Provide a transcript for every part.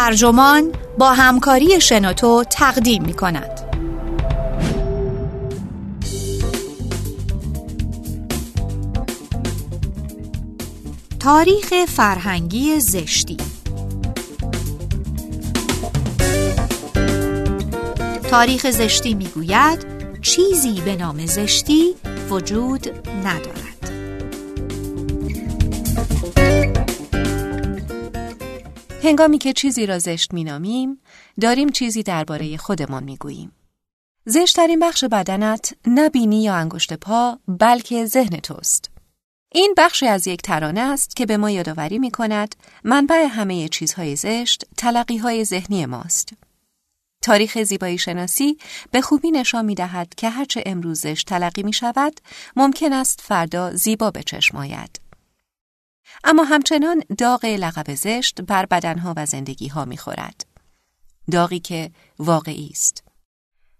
ترجمان با همکاری شنوتو تقدیم می کند. تاریخ فرهنگی زشتی تاریخ زشتی می‌گوید چیزی به نام زشتی وجود ندارد هنگامی که چیزی را زشت مینامیم داریم چیزی درباره خودمان می‌گوییم زشتترین بخش بدنت نه بینی یا انگشت پا بلکه ذهن توست این بخشی از یک ترانه است که به ما یادآوری می کند منبع همه چیزهای زشت تلقی های ذهنی ماست. تاریخ زیبایی شناسی به خوبی نشان می دهد که هرچه امروز زشت تلقی می شود ممکن است فردا زیبا به چشم آید. اما همچنان داغ لقب زشت بر بدنها و زندگیها می خورد. داغی که واقعی است.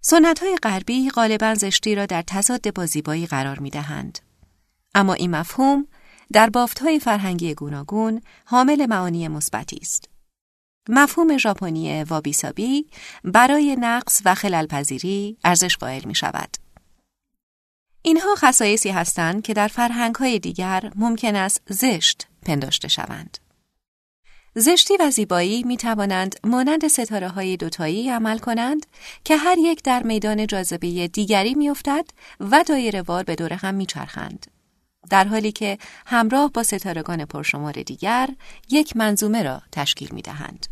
سنت های غربی غالبا زشتی را در تضاد با زیبایی قرار می دهند. اما این مفهوم در بافتهای فرهنگی گوناگون حامل معانی مثبتی است. مفهوم ژاپنی وابیسابی برای نقص و خللپذیری ارزش قائل می شود. اینها خصایصی هستند که در فرهنگهای دیگر ممکن است زشت پنداشته شوند. زشتی و زیبایی می توانند مانند ستاره های دوتایی عمل کنند که هر یک در میدان جاذبه دیگری می افتد و دایره وار به دور هم می چرخند. در حالی که همراه با ستارگان پرشمار دیگر یک منظومه را تشکیل می دهند.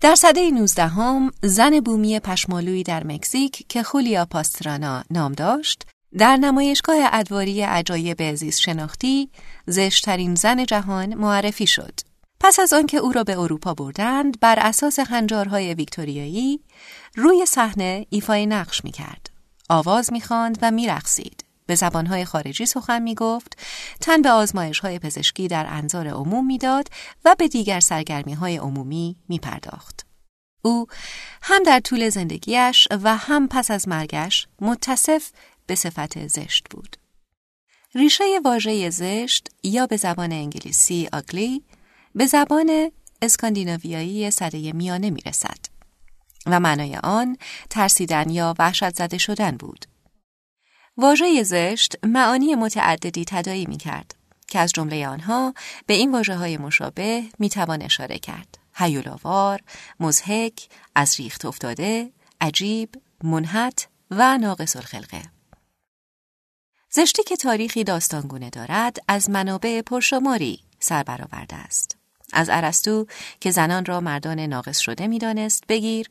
در سده 19 هم زن بومی پشمالویی در مکزیک که خولیا پاسترانا نام داشت در نمایشگاه ادواری عجایب زیست شناختی زشترین زن جهان معرفی شد. پس از آنکه او را به اروپا بردند بر اساس خنجارهای ویکتوریایی روی صحنه ایفای نقش می کرد. آواز می خاند و می رقصید. به زبانهای خارجی سخن می گفت، تن به آزمایش های پزشکی در انظار عموم می‌داد و به دیگر سرگرمی های عمومی می پرداخت. او هم در طول زندگیش و هم پس از مرگش متصف به صفت زشت بود. ریشه واژه زشت یا به زبان انگلیسی آگلی به زبان اسکاندیناویایی سده میانه می رسد و معنای آن ترسیدن یا وحشت زده شدن بود. واژه زشت معانی متعددی تدایی می کرد که از جمله آنها به این واجه های مشابه می توان اشاره کرد. هیولاوار، مزهک، از ریخت افتاده، عجیب، منحت و ناقص الخلقه. زشتی که تاریخی داستانگونه دارد از منابع پرشماری سر برآورده است. از ارسطو که زنان را مردان ناقص شده می‌دانست بگیر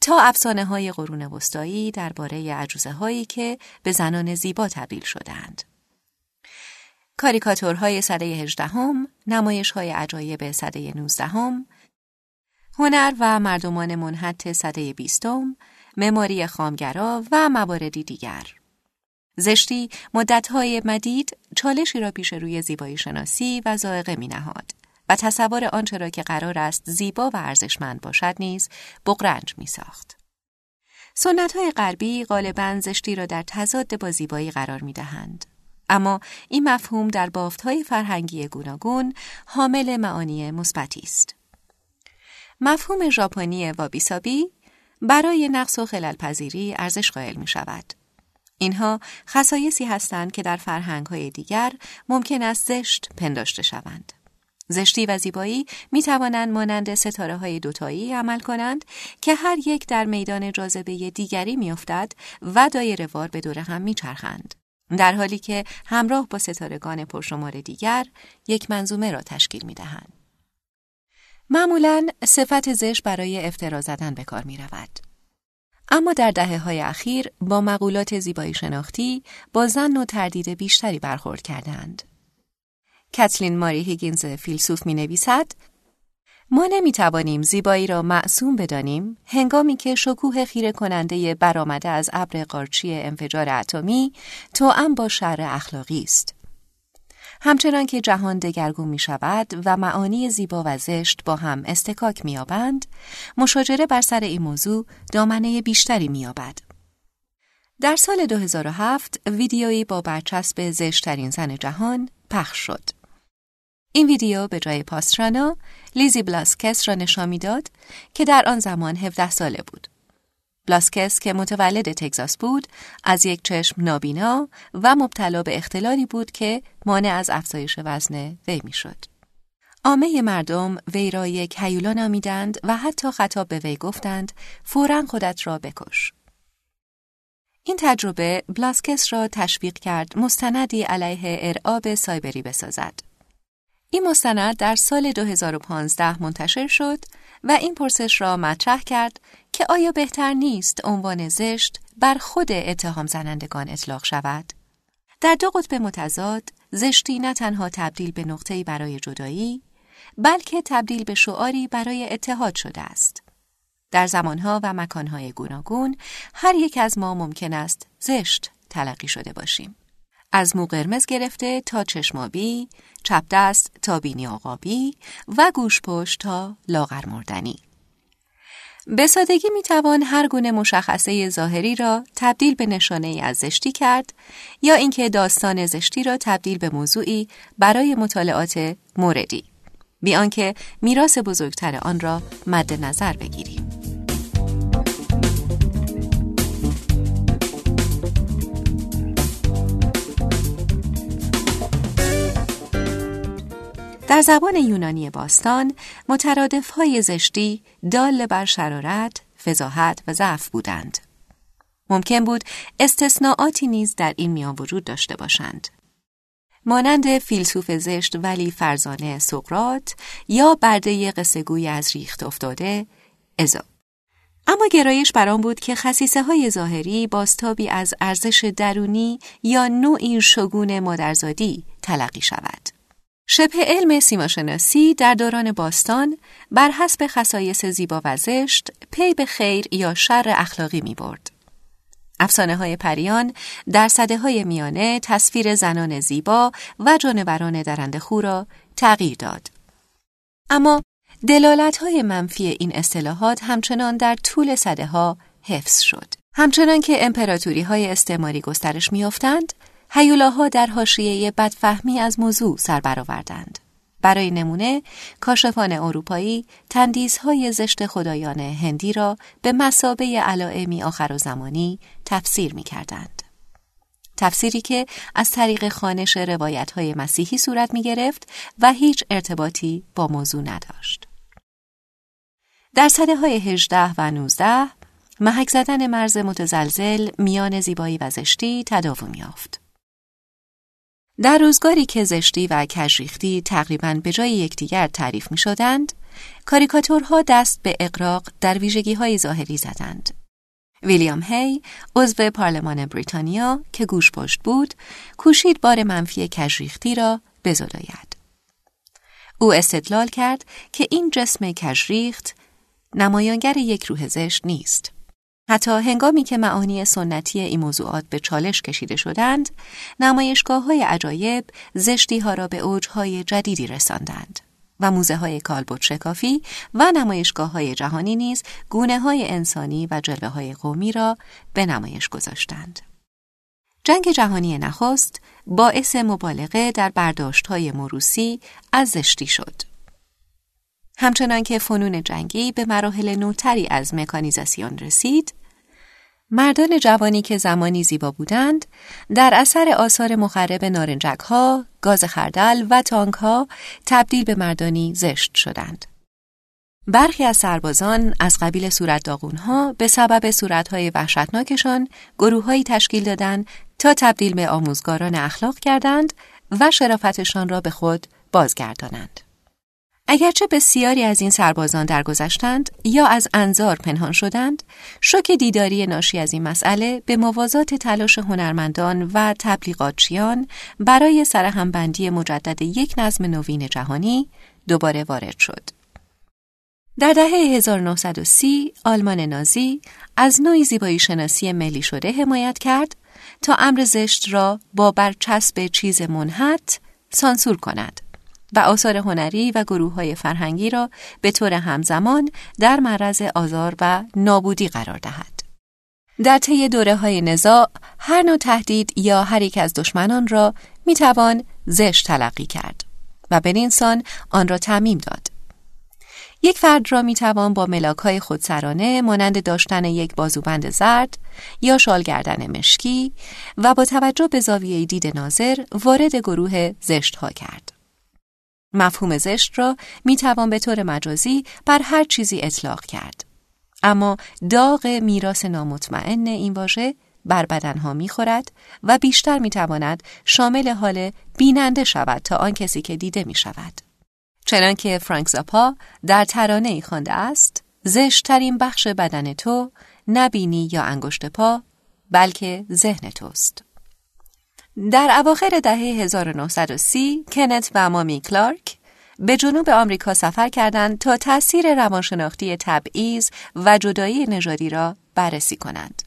تا افسانه های قرون وسطایی درباره عجوزه هایی که به زنان زیبا تبدیل شدند. کاریکاتورهای سده هجدهم، نمایش های عجایب سده نوزدهم، هنر و مردمان منحت سده بیستم، مماری خامگرا و مواردی دیگر. زشتی مدتهای مدید چالشی را پیش روی زیبایی شناسی و زائقه می نهاد. و تصور آنچه را که قرار است زیبا و ارزشمند باشد نیز بغرنج می ساخت. سنت های غربی غالبا زشتی را در تضاد با زیبایی قرار می دهند. اما این مفهوم در بافت های فرهنگی گوناگون حامل معانی مثبتی است. مفهوم ژاپنی وابیسابی برای نقص و خللپذیری ارزش قائل می شود. اینها خصایصی هستند که در فرهنگ های دیگر ممکن است زشت پنداشته شوند. زشتی و زیبایی می توانند مانند ستاره های دوتایی عمل کنند که هر یک در میدان جاذبه دیگری میافتد و دایره وار به دور هم میچرخند. در حالی که همراه با ستارگان پرشمار دیگر یک منظومه را تشکیل می دهند. معمولا صفت زشت برای افترا زدن به کار می رود. اما در دهه های اخیر با مقولات زیبایی شناختی با زن و تردید بیشتری برخورد کردند. کتلین ماری هیگینز فیلسوف می نویسد ما نمی توانیم زیبایی را معصوم بدانیم هنگامی که شکوه خیره کننده برآمده از ابر قارچی انفجار اتمی توأم با شر اخلاقی است. همچنان که جهان دگرگون می شود و معانی زیبا و زشت با هم استکاک می آبند، مشاجره بر سر این موضوع دامنه بیشتری می آبد. در سال 2007 ویدیویی با برچسب زشتترین زن جهان پخش شد. این ویدیو به جای پاسترانا لیزی بلاسکس را نشان می‌داد که در آن زمان 17 ساله بود. بلاسکس که متولد تگزاس بود از یک چشم نابینا و مبتلا به اختلالی بود که مانع از افزایش وزن وی می‌شد. عامه مردم وی را یک هیولا نامیدند و حتی خطاب به وی گفتند فورا خودت را بکش. این تجربه بلاسکس را تشویق کرد مستندی علیه ارعاب سایبری بسازد. این مستند در سال 2015 منتشر شد و این پرسش را مطرح کرد که آیا بهتر نیست عنوان زشت بر خود اتهام زنندگان اطلاق شود؟ در دو قطب متضاد زشتی نه تنها تبدیل به نقطه‌ای برای جدایی بلکه تبدیل به شعاری برای اتحاد شده است. در زمانها و مکانهای گوناگون هر یک از ما ممکن است زشت تلقی شده باشیم. از مو قرمز گرفته تا چشمابی، چپ دست تا بینی آقابی و گوش پشت تا لاغر مردنی. به سادگی می توان هر گونه مشخصه ظاهری را تبدیل به نشانه ای از زشتی کرد یا اینکه داستان زشتی را تبدیل به موضوعی برای مطالعات موردی بی آنکه میراث بزرگتر آن را مد نظر بگیریم. در زبان یونانی باستان مترادف های زشتی دال بر شرارت، فضاحت و ضعف بودند. ممکن بود استثناءاتی نیز در این میان وجود داشته باشند. مانند فیلسوف زشت ولی فرزانه سقرات یا برده قصهگوی از ریخت افتاده ازا. اما گرایش بر آن بود که خصیصه های ظاهری باستابی از ارزش درونی یا نوعی شگون مادرزادی تلقی شود. شبه علم سیماشناسی در دوران باستان بر حسب خصایص زیبا و زشت پی به خیر یا شر اخلاقی می برد. افسانه های پریان در صده های میانه تصویر زنان زیبا و جانوران درنده خو را تغییر داد. اما دلالت های منفی این اصطلاحات همچنان در طول صده ها حفظ شد. همچنان که امپراتوری های استعماری گسترش میافتند، هیولاها در حاشیه بدفهمی از موضوع سر برآوردند. برای نمونه کاشفان اروپایی تندیزهای زشت خدایان هندی را به مسابه علائمی آخر و زمانی تفسیر می کردند. تفسیری که از طریق خانش روایت های مسیحی صورت می گرفت و هیچ ارتباطی با موضوع نداشت. در سده های 18 و 19 محک زدن مرز متزلزل میان زیبایی و زشتی تداوم یافت. در روزگاری که زشتی و کجریختی تقریبا به جای یکدیگر تعریف می شدند، کاریکاتورها دست به اقراق در ویژگی های ظاهری زدند. ویلیام هی، عضو پارلمان بریتانیا که گوش پشت بود، کوشید بار منفی کجریختی را بزداید. او استدلال کرد که این جسم کجریخت نمایانگر یک روح زشت نیست. حتی هنگامی که معانی سنتی این موضوعات به چالش کشیده شدند، نمایشگاه های عجایب زشتی ها را به اوجهای جدیدی رساندند و موزه های کالبوت شکافی و نمایشگاه های جهانی نیز گونه های انسانی و جلوه های قومی را به نمایش گذاشتند. جنگ جهانی نخست باعث مبالغه در برداشت های موروسی از زشتی شد. همچنان که فنون جنگی به مراحل نوتری از مکانیزاسیون رسید، مردان جوانی که زمانی زیبا بودند در اثر آثار مخرب نارنجک ها، گاز خردل و تانک ها تبدیل به مردانی زشت شدند. برخی از سربازان از قبیل صورت ها به سبب صورت های وحشتناکشان گروههایی تشکیل دادند تا تبدیل به آموزگاران اخلاق کردند و شرافتشان را به خود بازگردانند. اگرچه بسیاری از این سربازان درگذشتند یا از انظار پنهان شدند، شوک دیداری ناشی از این مسئله به موازات تلاش هنرمندان و تبلیغاتچیان برای سرهمبندی مجدد یک نظم نوین جهانی دوباره وارد شد. در دهه 1930 آلمان نازی از نوعی زیبایی شناسی ملی شده حمایت کرد تا امر زشت را با برچسب چیز منحت سانسور کند. و آثار هنری و گروه های فرهنگی را به طور همزمان در معرض آزار و نابودی قرار دهد. در طی دوره های نزاع هر نوع تهدید یا هر یک از دشمنان را می توان زشت تلقی کرد و بنینسون آن را تعمیم داد. یک فرد را می توان با ملاک های خودسرانه مانند داشتن یک بازوبند زرد یا شال گردن مشکی و با توجه به زاویه دید ناظر وارد گروه زشت ها کرد. مفهوم زشت را می توان به طور مجازی بر هر چیزی اطلاق کرد. اما داغ میراث نامطمئن این واژه بر بدنها می‌خورد و بیشتر می‌تواند شامل حال بیننده شود تا آن کسی که دیده می شود. چنانکه فرانک زاپا در ترانه ای خوانده است زشترین بخش بدن تو نبینی یا انگشت پا بلکه ذهن توست. در اواخر دهه 1930 کنت و مامی کلارک به جنوب آمریکا سفر کردند تا تاثیر روانشناختی تبعیض و جدایی نژادی را بررسی کنند.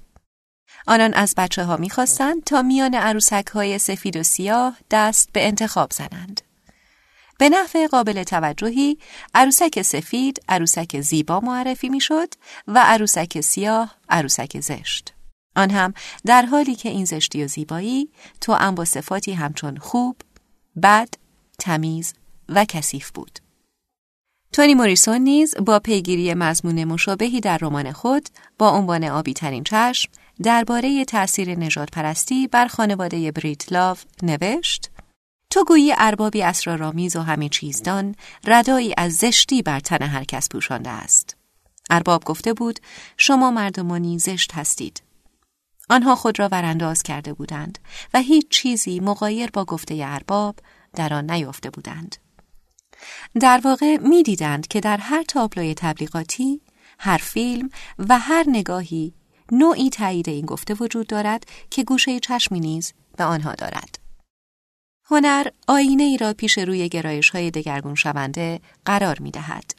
آنان از بچه ها می‌خواستند تا میان عروسک های سفید و سیاه دست به انتخاب زنند. به نحو قابل توجهی عروسک سفید عروسک زیبا معرفی می‌شد و عروسک سیاه عروسک زشت. آن هم در حالی که این زشتی و زیبایی تو هم با صفاتی همچون خوب، بد، تمیز و کثیف بود. تونی موریسون نیز با پیگیری مضمون مشابهی در رمان خود با عنوان آبی ترین چشم درباره تأثیر نجات پرستی بر خانواده لاو نوشت تو گویی اربابی اسرارآمیز و همه چیزدان ردایی از زشتی بر تن هر کس پوشانده است. ارباب گفته بود شما مردمانی زشت هستید. آنها خود را ورانداز کرده بودند و هیچ چیزی مقایر با گفته ارباب در آن نیافته بودند. در واقع می‌دیدند که در هر تابلوی تبلیغاتی، هر فیلم و هر نگاهی نوعی تایید این گفته وجود دارد که گوشه چشمی نیز به آنها دارد. هنر آینه ای را پیش روی گرایش های دگرگون شونده قرار می دهد.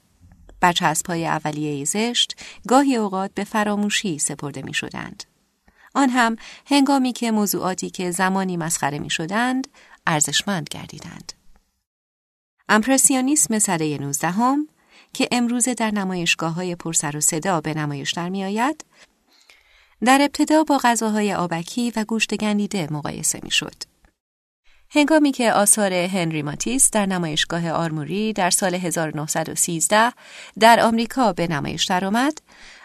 برچسب های اولیه زشت گاهی اوقات به فراموشی سپرده می شدند. آن هم هنگامی که موضوعاتی که زمانی مسخره می شدند ارزشمند گردیدند. امپرسیونیسم سده 19 هم که امروزه در نمایشگاه های پرسر و صدا به نمایش در می آید، در ابتدا با غذاهای آبکی و گوشت گندیده مقایسه می شد. هنگامی که آثار هنری ماتیس در نمایشگاه آرموری در سال 1913 در آمریکا به نمایش درآمد،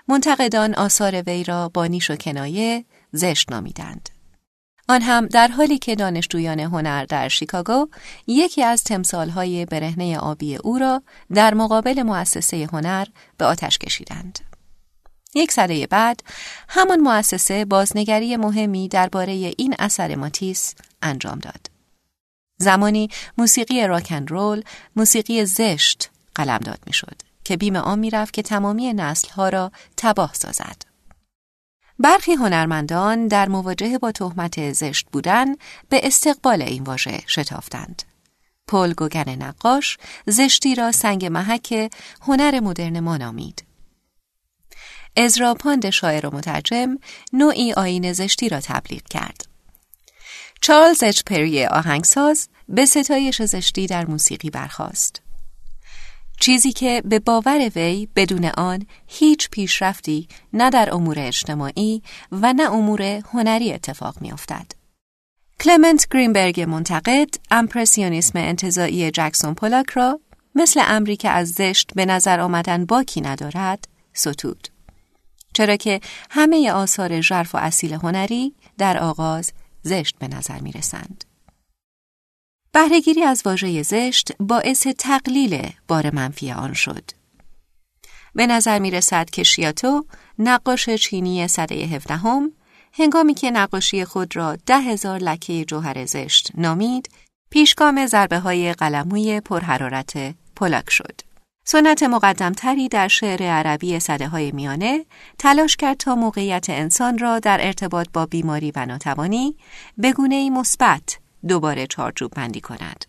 منتقدان آثار وی را با نیش و کنایه زشت نامیدند. آن هم در حالی که دانشجویان هنر در شیکاگو یکی از تمثالهای برهنه آبی او را در مقابل مؤسسه هنر به آتش کشیدند. یک سده بعد همان مؤسسه بازنگری مهمی درباره این اثر ماتیس انجام داد. زمانی موسیقی راکن رول موسیقی زشت قلمداد می‌شد که بیم آن می‌رفت که تمامی ها را تباه سازد. برخی هنرمندان در مواجهه با تهمت زشت بودن به استقبال این واژه شتافتند. پل گوگن نقاش زشتی را سنگ محک هنر مدرن ما نامید. ازرا پاند شاعر و مترجم نوعی آین زشتی را تبلیغ کرد. چارلز اچ پری آهنگساز به ستایش زشتی در موسیقی برخاست. چیزی که به باور وی بدون آن هیچ پیشرفتی نه در امور اجتماعی و نه امور هنری اتفاق میافتد. کلمنت گرینبرگ منتقد امپرسیونیسم انتظایی جکسون پولاک را مثل امری که از زشت به نظر آمدن باکی ندارد ستود. چرا که همه آثار ژرف و اصیل هنری در آغاز زشت به نظر می رسند. بهرهگیری از واژه زشت باعث تقلیل بار منفی آن شد. به نظر می رسد که شیاتو نقاش چینی سده هفدهم هنگامی که نقاشی خود را ده هزار لکه جوهر زشت نامید پیشگام ضربه های قلموی پرحرارت پلاک شد. سنت مقدمتری در شعر عربی صده های میانه تلاش کرد تا موقعیت انسان را در ارتباط با بیماری و ناتوانی به گونه مثبت دوباره چارچوب بندی کند.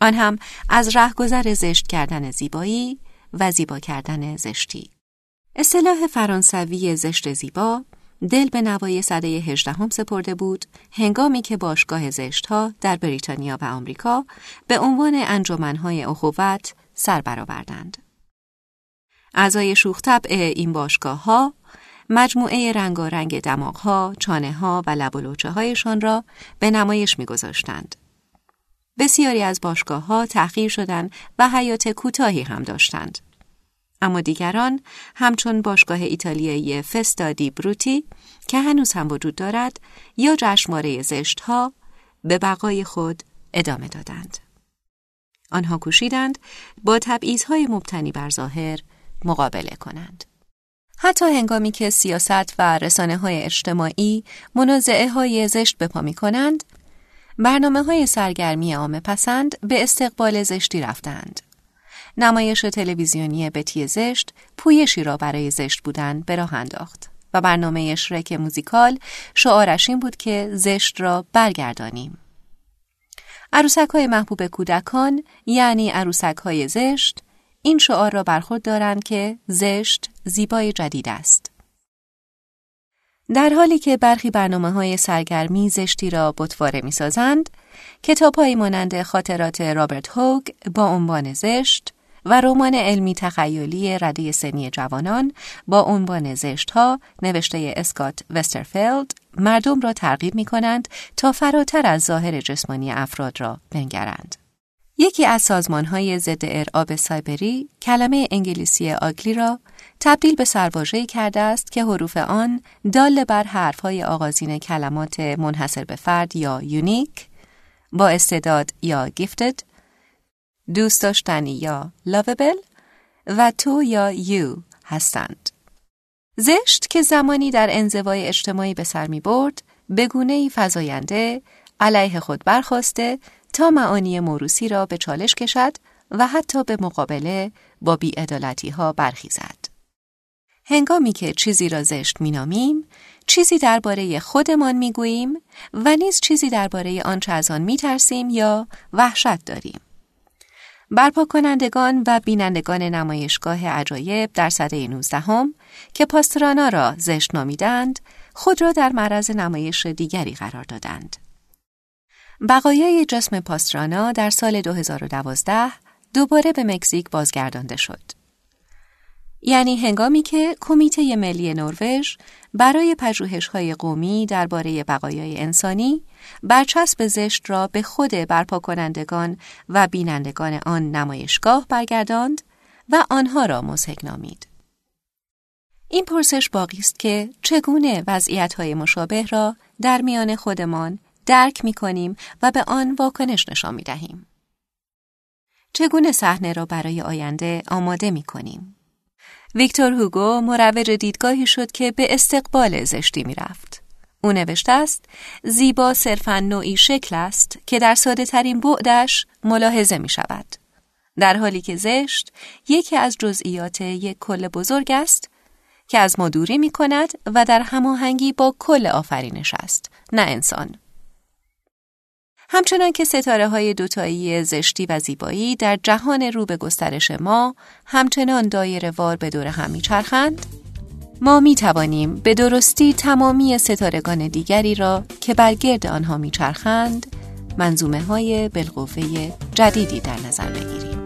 آن هم از رهگذر زشت کردن زیبایی و زیبا کردن زشتی. اصطلاح فرانسوی زشت زیبا دل به نوای صده هجدهم سپرده بود هنگامی که باشگاه زشتها در بریتانیا و آمریکا به عنوان انجمنهای اخوت سر برآوردند. اعضای شوخ طبع این باشگاه ها مجموعه رنگارنگ دماغ ها، چانه ها و لب و هایشان را به نمایش میگذاشتند. بسیاری از باشگاه ها تأخیر شدند و حیات کوتاهی هم داشتند. اما دیگران همچون باشگاه ایتالیایی فستا دی بروتی که هنوز هم وجود دارد یا جشنواره زشت ها به بقای خود ادامه دادند. آنها کوشیدند با تبعیضهای مبتنی بر ظاهر مقابله کنند. حتی هنگامی که سیاست و رسانه های اجتماعی منازعه های زشت بپا می کنند، برنامه های سرگرمی عام پسند به استقبال زشتی رفتند. نمایش تلویزیونی بتی زشت پویشی را برای زشت بودن به راه انداخت و برنامه شرک موزیکال شعارش این بود که زشت را برگردانیم. عروسک های محبوب کودکان یعنی عروسک های زشت این شعار را برخورد دارند که زشت زیبای جدید است. در حالی که برخی برنامه های سرگرمی زشتی را بطواره می سازند، کتاب های مانند خاطرات رابرت هوگ با عنوان زشت و رمان علمی تخیلی رده سنی جوانان با عنوان زشت ها نوشته اسکات وسترفیلد مردم را ترغیب می کنند تا فراتر از ظاهر جسمانی افراد را بنگرند. یکی از سازمان های ضد ارعاب سایبری کلمه انگلیسی آگلی را تبدیل به سرواژه‌ای کرده است که حروف آن دال بر حرفهای آغازین کلمات منحصر به فرد یا یونیک با استعداد یا گیفتد دوست داشتنی یا لوبل و تو یا یو هستند. زشت که زمانی در انزوای اجتماعی به سر می برد به گونه فضاینده علیه خود برخواسته تا معانی موروسی را به چالش کشد و حتی به مقابله با بیعدالتی ها برخیزد. هنگامی که چیزی را زشت مینامیم، چیزی درباره خودمان می‌گوییم و نیز چیزی درباره آنچه از آن میترسیم یا وحشت داریم. برپا کنندگان و بینندگان نمایشگاه عجایب در سده 19 هم که پاسترانا را زشت نامیدند، خود را در معرض نمایش دیگری قرار دادند. بقایای جسم پاسترانا در سال 2012 دوباره به مکزیک بازگردانده شد. یعنی هنگامی که کمیته ملی نروژ برای پژوهش‌های قومی درباره بقایای انسانی برچسب زشت را به خود برپا کنندگان و بینندگان آن نمایشگاه برگرداند و آنها را مزهک نامید. این پرسش باقی است که چگونه وضعیت‌های مشابه را در میان خودمان درک می کنیم و به آن واکنش نشان می دهیم. چگونه صحنه را برای آینده آماده می کنیم؟ ویکتور هوگو مروج دیدگاهی شد که به استقبال زشتی می رفت. او نوشته است زیبا صرفا نوعی شکل است که در ساده ترین بعدش ملاحظه می شود. در حالی که زشت یکی از جزئیات یک کل بزرگ است که از ما دوری می کند و در هماهنگی با کل آفرینش است نه انسان. همچنان که ستاره های دوتایی زشتی و زیبایی در جهان رو به گسترش ما همچنان دایر وار به دور هم میچرخند ما می توانیم به درستی تمامی ستارگان دیگری را که بر گرد آنها میچرخند منظومه های بالقوه جدیدی در نظر بگیریم.